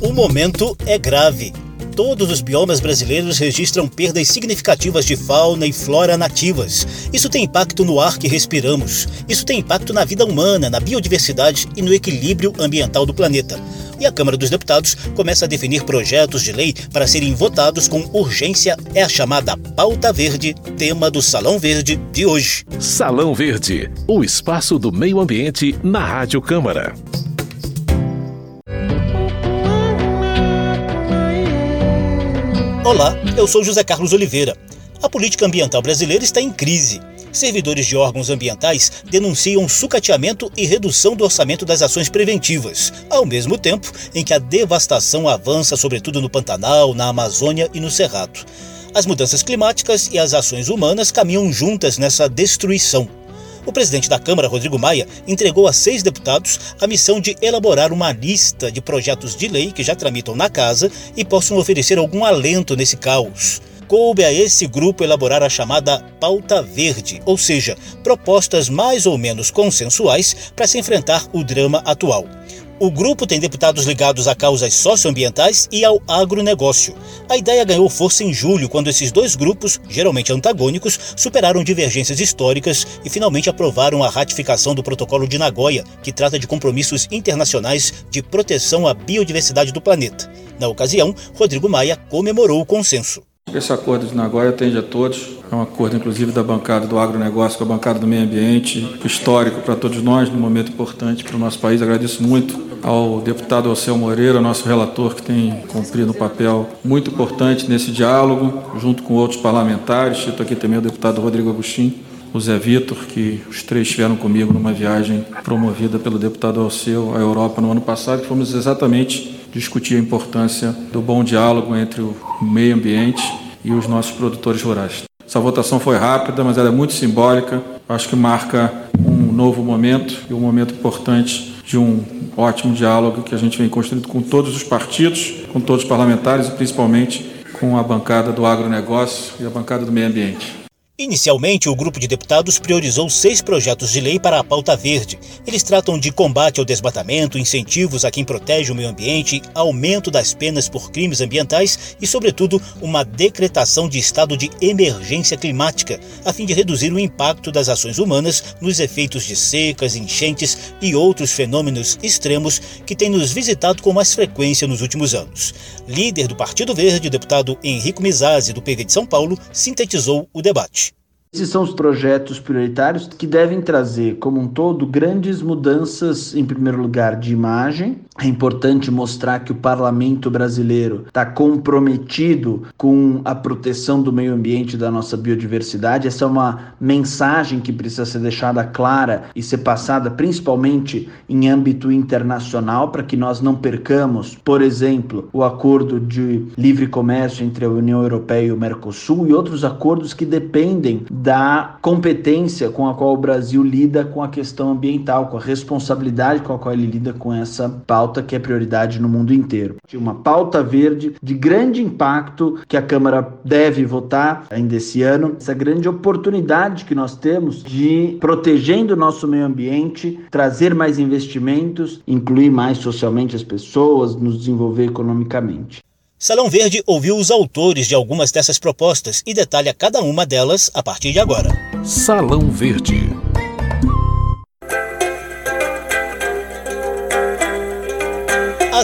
O momento é grave. Todos os biomas brasileiros registram perdas significativas de fauna e flora nativas. Isso tem impacto no ar que respiramos. Isso tem impacto na vida humana, na biodiversidade e no equilíbrio ambiental do planeta. E a Câmara dos Deputados começa a definir projetos de lei para serem votados com urgência. É a chamada Pauta Verde, tema do Salão Verde de hoje. Salão Verde, o espaço do meio ambiente na Rádio Câmara. Olá, eu sou José Carlos Oliveira. A política ambiental brasileira está em crise. Servidores de órgãos ambientais denunciam sucateamento e redução do orçamento das ações preventivas, ao mesmo tempo em que a devastação avança, sobretudo no Pantanal, na Amazônia e no Cerrado. As mudanças climáticas e as ações humanas caminham juntas nessa destruição. O presidente da Câmara, Rodrigo Maia, entregou a seis deputados a missão de elaborar uma lista de projetos de lei que já tramitam na casa e possam oferecer algum alento nesse caos. Coube a esse grupo elaborar a chamada pauta verde, ou seja, propostas mais ou menos consensuais para se enfrentar o drama atual. O grupo tem deputados ligados a causas socioambientais e ao agronegócio. A ideia ganhou força em julho, quando esses dois grupos, geralmente antagônicos, superaram divergências históricas e finalmente aprovaram a ratificação do Protocolo de Nagoya, que trata de compromissos internacionais de proteção à biodiversidade do planeta. Na ocasião, Rodrigo Maia comemorou o consenso. Esse acordo de Nagoya atende a todos. É um acordo, inclusive, da bancada do agronegócio com a bancada do meio ambiente, histórico para todos nós, num momento importante para o nosso país. Agradeço muito ao deputado Alceu Moreira, nosso relator, que tem cumprido um papel muito importante nesse diálogo, junto com outros parlamentares. Cito aqui também o deputado Rodrigo Agostinho, o Zé Vitor, que os três estiveram comigo numa viagem promovida pelo deputado Alceu à Europa no ano passado, que fomos exatamente discutir a importância do bom diálogo entre o meio ambiente e os nossos produtores rurais. Essa votação foi rápida, mas ela é muito simbólica. Acho que marca um novo momento e um momento importante de um ótimo diálogo que a gente vem construindo com todos os partidos, com todos os parlamentares e principalmente com a bancada do agronegócio e a bancada do meio ambiente. Inicialmente, o grupo de deputados priorizou seis projetos de lei para a pauta verde. Eles tratam de combate ao desmatamento, incentivos a quem protege o meio ambiente, aumento das penas por crimes ambientais e, sobretudo, uma decretação de estado de emergência climática, a fim de reduzir o impacto das ações humanas nos efeitos de secas, enchentes e outros fenômenos extremos que têm nos visitado com mais frequência nos últimos anos. Líder do Partido Verde, deputado Henrico Mizazzi, do PV de São Paulo, sintetizou o debate. Esses são os projetos prioritários que devem trazer, como um todo, grandes mudanças, em primeiro lugar, de imagem. É importante mostrar que o parlamento brasileiro está comprometido com a proteção do meio ambiente e da nossa biodiversidade. Essa é uma mensagem que precisa ser deixada clara e ser passada principalmente em âmbito internacional, para que nós não percamos, por exemplo, o acordo de livre comércio entre a União Europeia e o Mercosul e outros acordos que dependem da competência com a qual o Brasil lida com a questão ambiental, com a responsabilidade com a qual ele lida com essa pauta que é prioridade no mundo inteiro. Uma pauta verde de grande impacto que a Câmara deve votar ainda esse ano, essa grande oportunidade que nós temos de protegendo o nosso meio ambiente, trazer mais investimentos, incluir mais socialmente as pessoas, nos desenvolver economicamente. Salão Verde ouviu os autores de algumas dessas propostas e detalha cada uma delas a partir de agora. Salão Verde.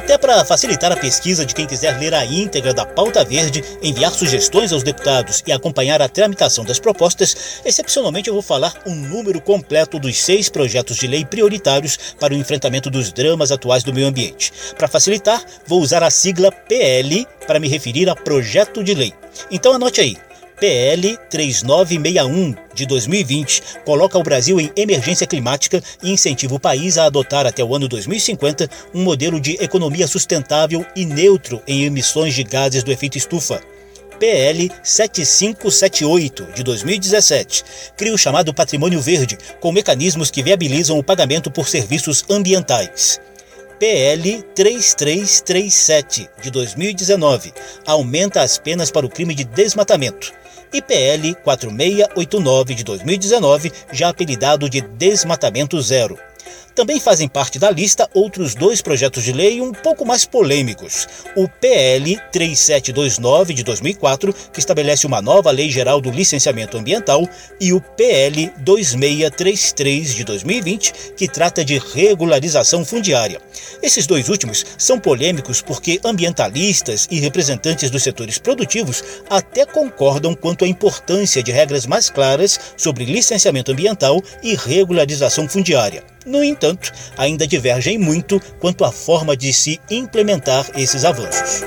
Até para facilitar a pesquisa de quem quiser ler a íntegra da pauta verde, enviar sugestões aos deputados e acompanhar a tramitação das propostas, excepcionalmente eu vou falar um número completo dos seis projetos de lei prioritários para o enfrentamento dos dramas atuais do meio ambiente. Para facilitar, vou usar a sigla PL para me referir a projeto de lei. Então anote aí. PL 3961 de 2020 coloca o Brasil em emergência climática e incentiva o país a adotar até o ano 2050 um modelo de economia sustentável e neutro em emissões de gases do efeito estufa. PL 7578 de 2017 cria o chamado Patrimônio Verde, com mecanismos que viabilizam o pagamento por serviços ambientais. PL 3337 de 2019 aumenta as penas para o crime de desmatamento e PL 4689 de 2019, já apelidado de Desmatamento Zero. Também fazem parte da lista outros dois projetos de lei um pouco mais polêmicos. O PL 3729 de 2004, que estabelece uma nova Lei Geral do Licenciamento Ambiental, e o PL 2633 de 2020, que trata de regularização fundiária. Esses dois últimos são polêmicos porque ambientalistas e representantes dos setores produtivos até concordam quanto à importância de regras mais claras sobre licenciamento ambiental e regularização fundiária. No entanto, ainda divergem muito quanto à forma de se implementar esses avanços.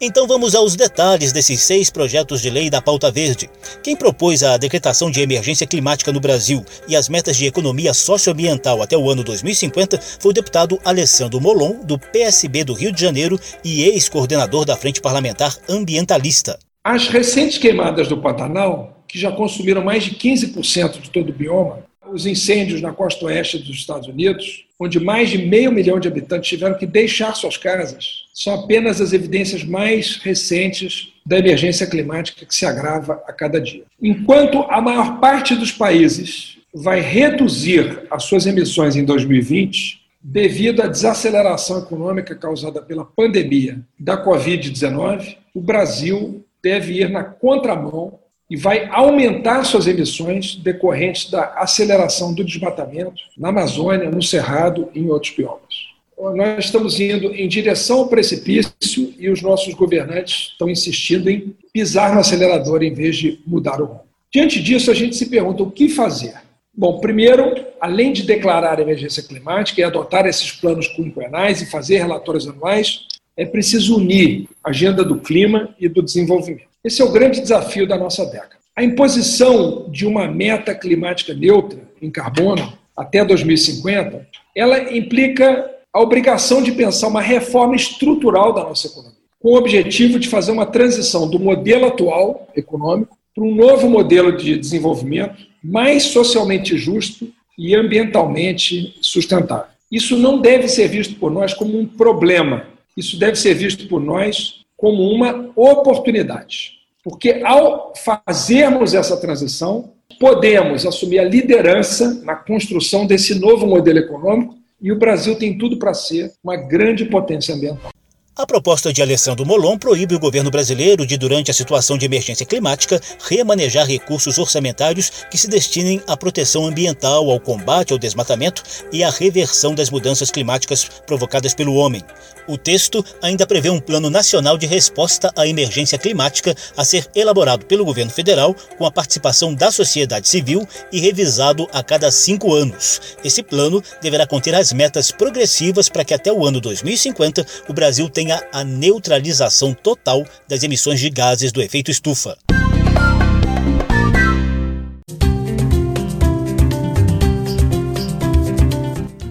Então vamos aos detalhes desses seis projetos de lei da pauta verde. Quem propôs a decretação de emergência climática no Brasil e as metas de economia socioambiental até o ano 2050 foi o deputado Alessandro Molon, do PSB do Rio de Janeiro e ex-coordenador da Frente Parlamentar Ambientalista. As recentes queimadas do Pantanal, que já consumiram mais de 15% de todo o bioma, os incêndios na costa oeste dos Estados Unidos, onde mais de meio milhão de habitantes tiveram que deixar suas casas, são apenas as evidências mais recentes da emergência climática que se agrava a cada dia. Enquanto a maior parte dos países vai reduzir as suas emissões em 2020, devido à desaceleração econômica causada pela pandemia da Covid-19, o Brasil deve ir na contramão e vai aumentar suas emissões decorrentes da aceleração do desmatamento na Amazônia, no Cerrado e em outros biomas. Nós estamos indo em direção ao precipício e os nossos governantes estão insistindo em pisar no acelerador em vez de mudar o rumo. Diante disso, a gente se pergunta o que fazer. Bom, primeiro, além de declarar a emergência climática e adotar esses planos quinquenais e fazer relatórios anuais, é preciso unir a agenda do clima e do desenvolvimento. Esse é o grande desafio da nossa década. A imposição de uma meta climática neutra em carbono até 2050, ela implica a obrigação de pensar uma reforma estrutural da nossa economia, com o objetivo de fazer uma transição do modelo atual econômico para um novo modelo de desenvolvimento mais socialmente justo e ambientalmente sustentável. Isso não deve ser visto por nós como um problema, isso deve ser visto por nós como uma oportunidade. Porque ao fazermos essa transição, podemos assumir a liderança na construção desse novo modelo econômico e o Brasil tem tudo para ser uma grande potência ambiental. A proposta de Alessandro Molon proíbe o governo brasileiro de, durante a situação de emergência climática, remanejar recursos orçamentários que se destinem à proteção ambiental, ao combate ao desmatamento e à reversão das mudanças climáticas provocadas pelo homem. O texto ainda prevê um plano nacional de resposta à emergência climática a ser elaborado pelo governo federal com a participação da sociedade civil e revisado a cada cinco anos. Esse plano deverá conter as metas progressivas para que até o ano 2050 o Brasil tenha tenha a neutralização total das emissões de gases do efeito estufa.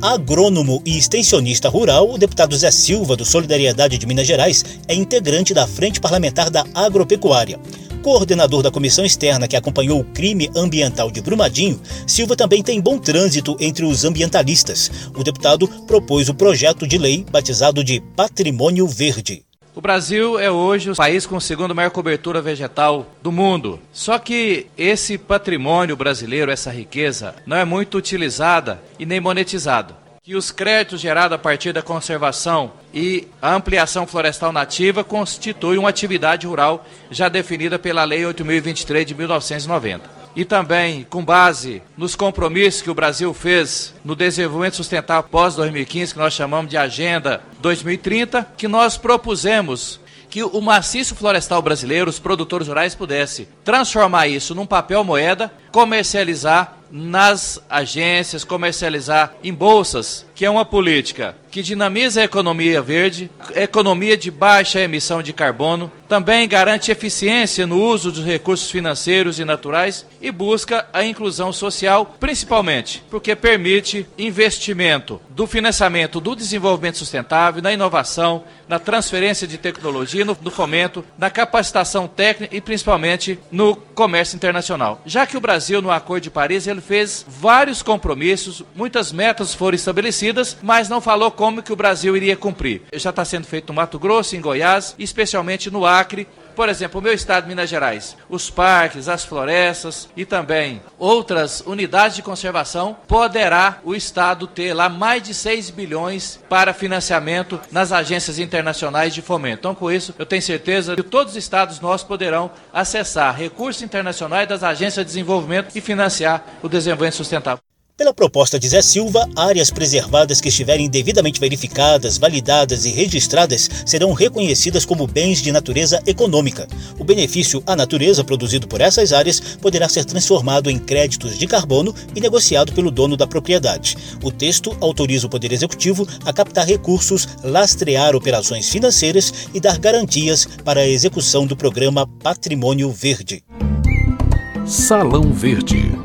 Agrônomo e extensionista rural, o deputado Zé Silva, do Solidariedade de Minas Gerais, é integrante da Frente Parlamentar da Agropecuária coordenador da comissão externa que acompanhou o crime ambiental de Brumadinho, Silva também tem bom trânsito entre os ambientalistas. O deputado propôs o projeto de lei batizado de Patrimônio Verde. O Brasil é hoje o país com a segunda maior cobertura vegetal do mundo. Só que esse patrimônio brasileiro, essa riqueza, não é muito utilizada e nem monetizada que os créditos gerados a partir da conservação e ampliação florestal nativa constituem uma atividade rural já definida pela Lei 8023 de 1990. E também, com base nos compromissos que o Brasil fez no desenvolvimento sustentável pós-2015, que nós chamamos de Agenda 2030, que nós propusemos que o maciço florestal brasileiro, os produtores rurais, pudessem transformar isso num papel moeda, comercializar nas agências, comercializar em bolsas, que é uma política que dinamiza a economia verde, economia de baixa emissão de carbono, também garante eficiência no uso dos recursos financeiros e naturais e busca a inclusão social, principalmente porque permite investimento do financiamento do desenvolvimento sustentável, na inovação, na transferência de tecnologia, no, no fomento, na capacitação técnica e principalmente no comércio internacional. Já que o Brasil, no Acordo de Paris, ele fez vários compromissos, muitas metas foram estabelecidas, mas não falou como que o Brasil iria cumprir. Já está sendo feito no Mato Grosso, em Goiás, especialmente no Acre, Por exemplo, o meu estado, Minas Gerais, os parques, as florestas e também outras unidades de conservação, poderá o estado ter lá mais de 6 bilhões para financiamento nas agências internacionais de fomento. Então, com isso, eu tenho certeza que todos os estados nossos poderão acessar recursos internacionais das agências de desenvolvimento e financiar o desenvolvimento sustentável. Pela proposta de Zé Silva, áreas preservadas que estiverem devidamente verificadas, validadas e registradas serão reconhecidas como bens de natureza econômica. O benefício à natureza produzido por essas áreas poderá ser transformado em créditos de carbono e negociado pelo dono da propriedade. O texto autoriza o Poder Executivo a captar recursos, lastrear operações financeiras e dar garantias para a execução do programa Patrimônio Verde. Salão Verde.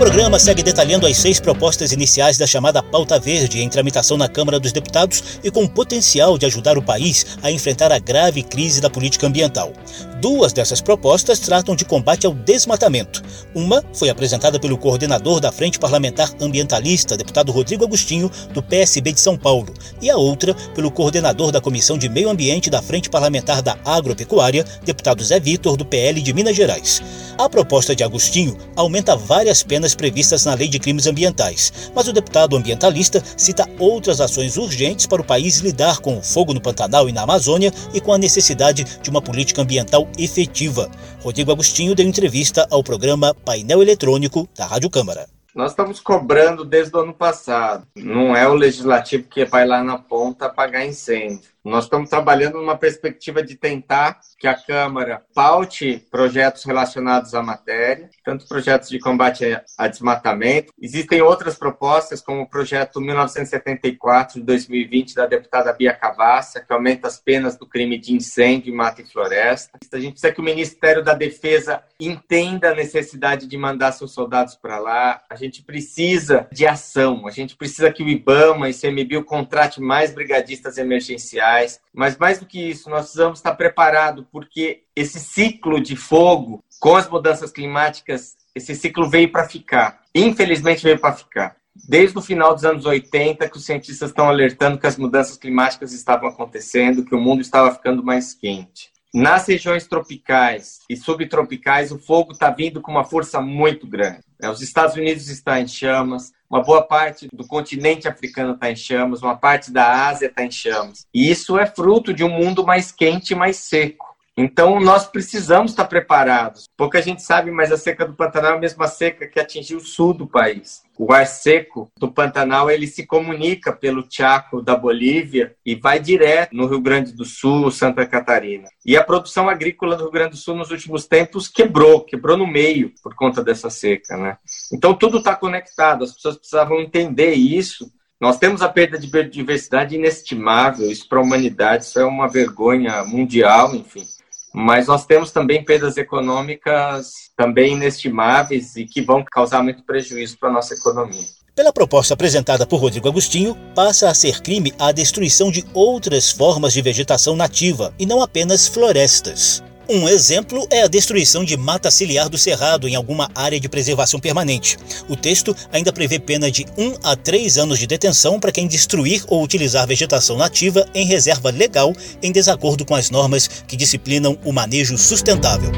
Programa segue detalhando as seis propostas iniciais da chamada Pauta Verde em tramitação na Câmara dos Deputados e com potencial de ajudar o país a enfrentar a grave crise da política ambiental. Duas dessas propostas tratam de combate ao desmatamento. Uma foi apresentada pelo coordenador da Frente Parlamentar Ambientalista, deputado Rodrigo Agostinho, do PSB de São Paulo, e a outra pelo coordenador da Comissão de Meio Ambiente da Frente Parlamentar da Agropecuária, deputado Zé Vitor, do PL de Minas Gerais. A proposta de Agostinho aumenta várias penas previstas na Lei de Crimes Ambientais, mas o deputado ambientalista cita outras ações urgentes para o país lidar com o fogo no Pantanal e na Amazônia e com a necessidade de uma política ambiental efetiva. Rodrigo Agostinho deu entrevista ao programa Painel Eletrônico da Rádio Câmara. Nós estamos cobrando desde o ano passado. Não é o legislativo que vai lá na ponta apagar incêndio. Nós estamos trabalhando numa perspectiva de tentar que a Câmara paute projetos relacionados à matéria, tanto projetos de combate a desmatamento. Existem outras propostas, como o projeto 1974 de 2020 da deputada Bia Cavassa, que aumenta as penas do crime de incêndio, mata e floresta. A gente precisa que o Ministério da Defesa entenda a necessidade de mandar seus soldados para lá. A gente precisa de ação. A gente precisa que o IBAMA e o CMBio contrate mais brigadistas emergenciais mas mais do que isso, nós precisamos estar preparados, porque esse ciclo de fogo, com as mudanças climáticas, esse ciclo veio para ficar. Infelizmente veio para ficar. Desde o final dos anos 80, que os cientistas estão alertando que as mudanças climáticas estavam acontecendo, que o mundo estava ficando mais quente. Nas regiões tropicais e subtropicais, o fogo está vindo com uma força muito grande. Os Estados Unidos estão em chamas, uma boa parte do continente africano está em chamas, uma parte da Ásia está em chamas. E isso é fruto de um mundo mais quente e mais seco. Então, nós precisamos estar preparados. Pouca gente sabe, mas a seca do Pantanal é a mesma seca que atingiu o sul do país. O ar seco do Pantanal ele se comunica pelo Chaco da Bolívia e vai direto no Rio Grande do Sul, Santa Catarina. E a produção agrícola do Rio Grande do Sul nos últimos tempos quebrou, quebrou no meio por conta dessa seca, né? Então tudo está conectado. As pessoas precisavam entender isso nós temos a perda de biodiversidade inestimável, isso para a humanidade, isso é uma vergonha mundial, enfim mas nós temos também perdas econômicas também inestimáveis e que vão causar muito prejuízo para a nossa economia. Pela proposta apresentada por Rodrigo Agostinho, passa a ser crime a destruição de outras formas de vegetação nativa e não apenas florestas. Um exemplo é a destruição de mata ciliar do cerrado em alguma área de preservação permanente. O texto ainda prevê pena de 1 a 3 anos de detenção para quem destruir ou utilizar vegetação nativa em reserva legal em desacordo com as normas que disciplinam o manejo sustentável.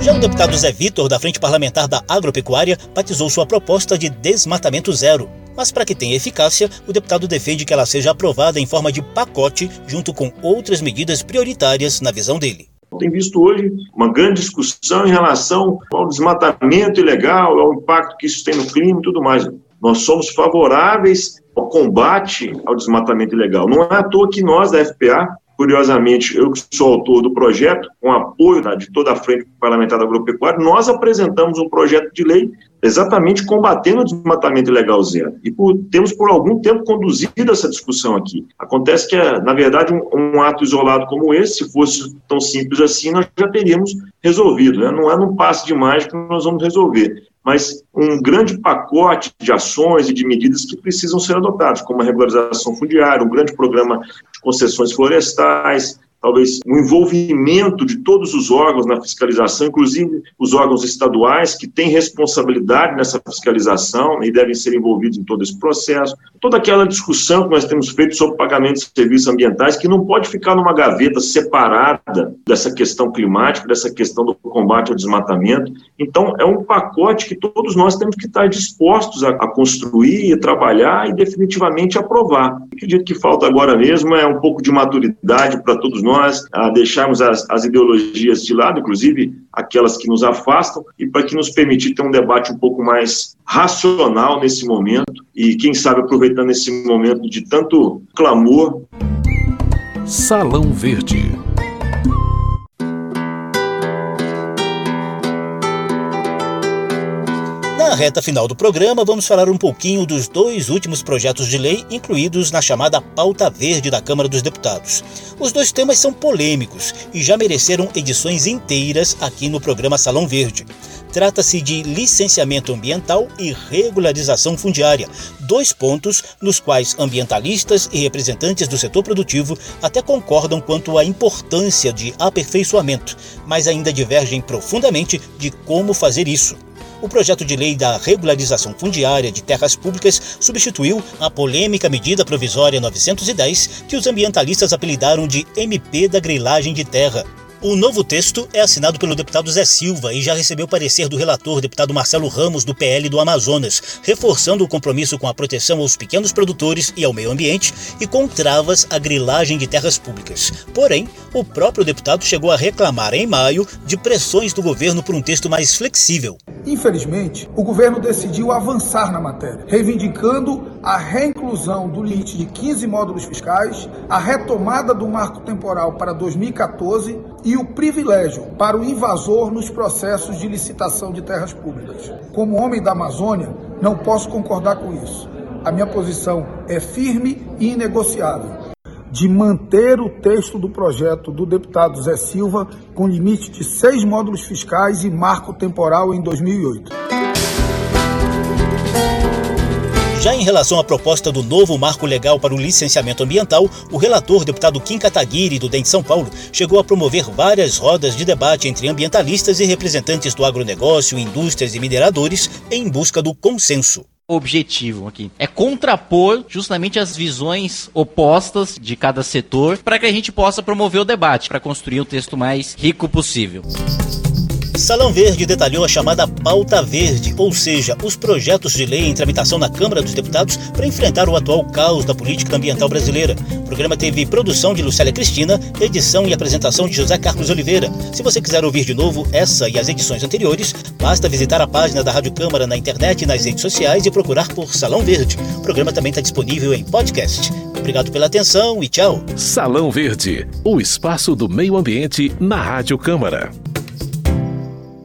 Já o deputado Zé Vitor, da Frente Parlamentar da Agropecuária, batizou sua proposta de desmatamento zero, mas para que tenha eficácia, o deputado defende que ela seja aprovada em forma de pacote, junto com outras medidas prioritárias na visão dele. Tem visto hoje uma grande discussão em relação ao desmatamento ilegal, ao impacto que isso tem no clima e tudo mais. Nós somos favoráveis ao combate ao desmatamento ilegal. Não é à toa que nós, da FPA, Curiosamente, eu que sou autor do projeto, com apoio de toda a Frente Parlamentar da Agropecuária, nós apresentamos um projeto de lei exatamente combatendo o desmatamento ilegal zero. E por, temos, por algum tempo, conduzido essa discussão aqui. Acontece que, na verdade, um, um, ato isolado como esse, se fosse tão simples assim, nós já teríamos resolvido. Né? Não é num passe de mágica que nós vamos resolver mas um grande pacote de ações e de medidas que precisam ser adotadas, como a regularização fundiária, um grande programa de concessões florestais, talvez um envolvimento de todos os órgãos na fiscalização, inclusive os órgãos estaduais que têm responsabilidade nessa fiscalização e devem ser envolvidos em todo esse processo. Toda aquela discussão que nós temos feito sobre pagamento de serviços ambientais que não pode ficar numa gaveta separada dessa questão climática, dessa questão do combate ao desmatamento. Então, é um pacote que todos nós temos que estar dispostos a, construir, trabalhar e definitivamente aprovar. Acredito que falta agora mesmo é um pouco de maturidade para todos nós, a deixarmos as, as ideologias de lado, inclusive aquelas que nos afastam, e para que nos permitir ter um debate um pouco mais racional nesse momento e, quem sabe, aproveitando esse momento de tanto clamor. Salão Verde. Na reta final do programa, vamos falar um pouquinho dos dois últimos projetos de lei incluídos na chamada Pauta Verde da Câmara dos Deputados. Os dois temas são polêmicos e já mereceram edições inteiras aqui no programa Salão Verde. Trata-se de licenciamento ambiental e regularização fundiária, dois pontos nos quais ambientalistas e representantes do setor produtivo até concordam quanto à importância de aperfeiçoamento, mas ainda divergem profundamente de como fazer isso. O projeto de lei da regularização fundiária de terras públicas substituiu a polêmica medida provisória 910, que os ambientalistas apelidaram de MP da grilagem de terra. O novo texto é assinado pelo deputado Zé Silva e já recebeu parecer do relator, deputado Marcelo Ramos, do PL do Amazonas, reforçando o compromisso com a proteção aos pequenos produtores e ao meio ambiente e com travas à grilagem de terras públicas. Porém, o próprio deputado chegou a reclamar em maio de pressões do governo por um texto mais flexível. Infelizmente, o governo decidiu avançar na matéria, reivindicando a reinclusão do limite de 15 módulos fiscais, a retomada do marco temporal para 2014 e o privilégio para o invasor nos processos de licitação de terras públicas. Como homem da Amazônia, não posso concordar com isso. A minha posição é firme e inegociável de manter o texto do projeto do deputado Zé Silva com limite de seis módulos fiscais e marco temporal em 2008. Já em relação à proposta do novo marco legal para o licenciamento ambiental, o relator, deputado Kim Kataguiri, do DEM de São Paulo, chegou a promover várias rodas de debate entre ambientalistas e representantes do agronegócio, indústrias e mineradores em busca do consenso objetivo aqui. É contrapor justamente as visões opostas de cada setor para que a gente possa promover o debate, para construir o texto mais rico possível. Salão Verde detalhou a chamada pauta verde, ou seja, os projetos de lei em tramitação na Câmara dos Deputados para enfrentar o atual caos da política ambiental brasileira. O programa teve produção de Lucélia Cristina, edição e apresentação de José Carlos Oliveira. Se você quiser ouvir de novo essa e as edições anteriores, basta visitar a página da Rádio Câmara na internet e nas redes sociais e procurar por Salão Verde. O programa também está disponível em podcast. Obrigado pela atenção e tchau. Salão Verde, o espaço do meio ambiente na Rádio Câmara.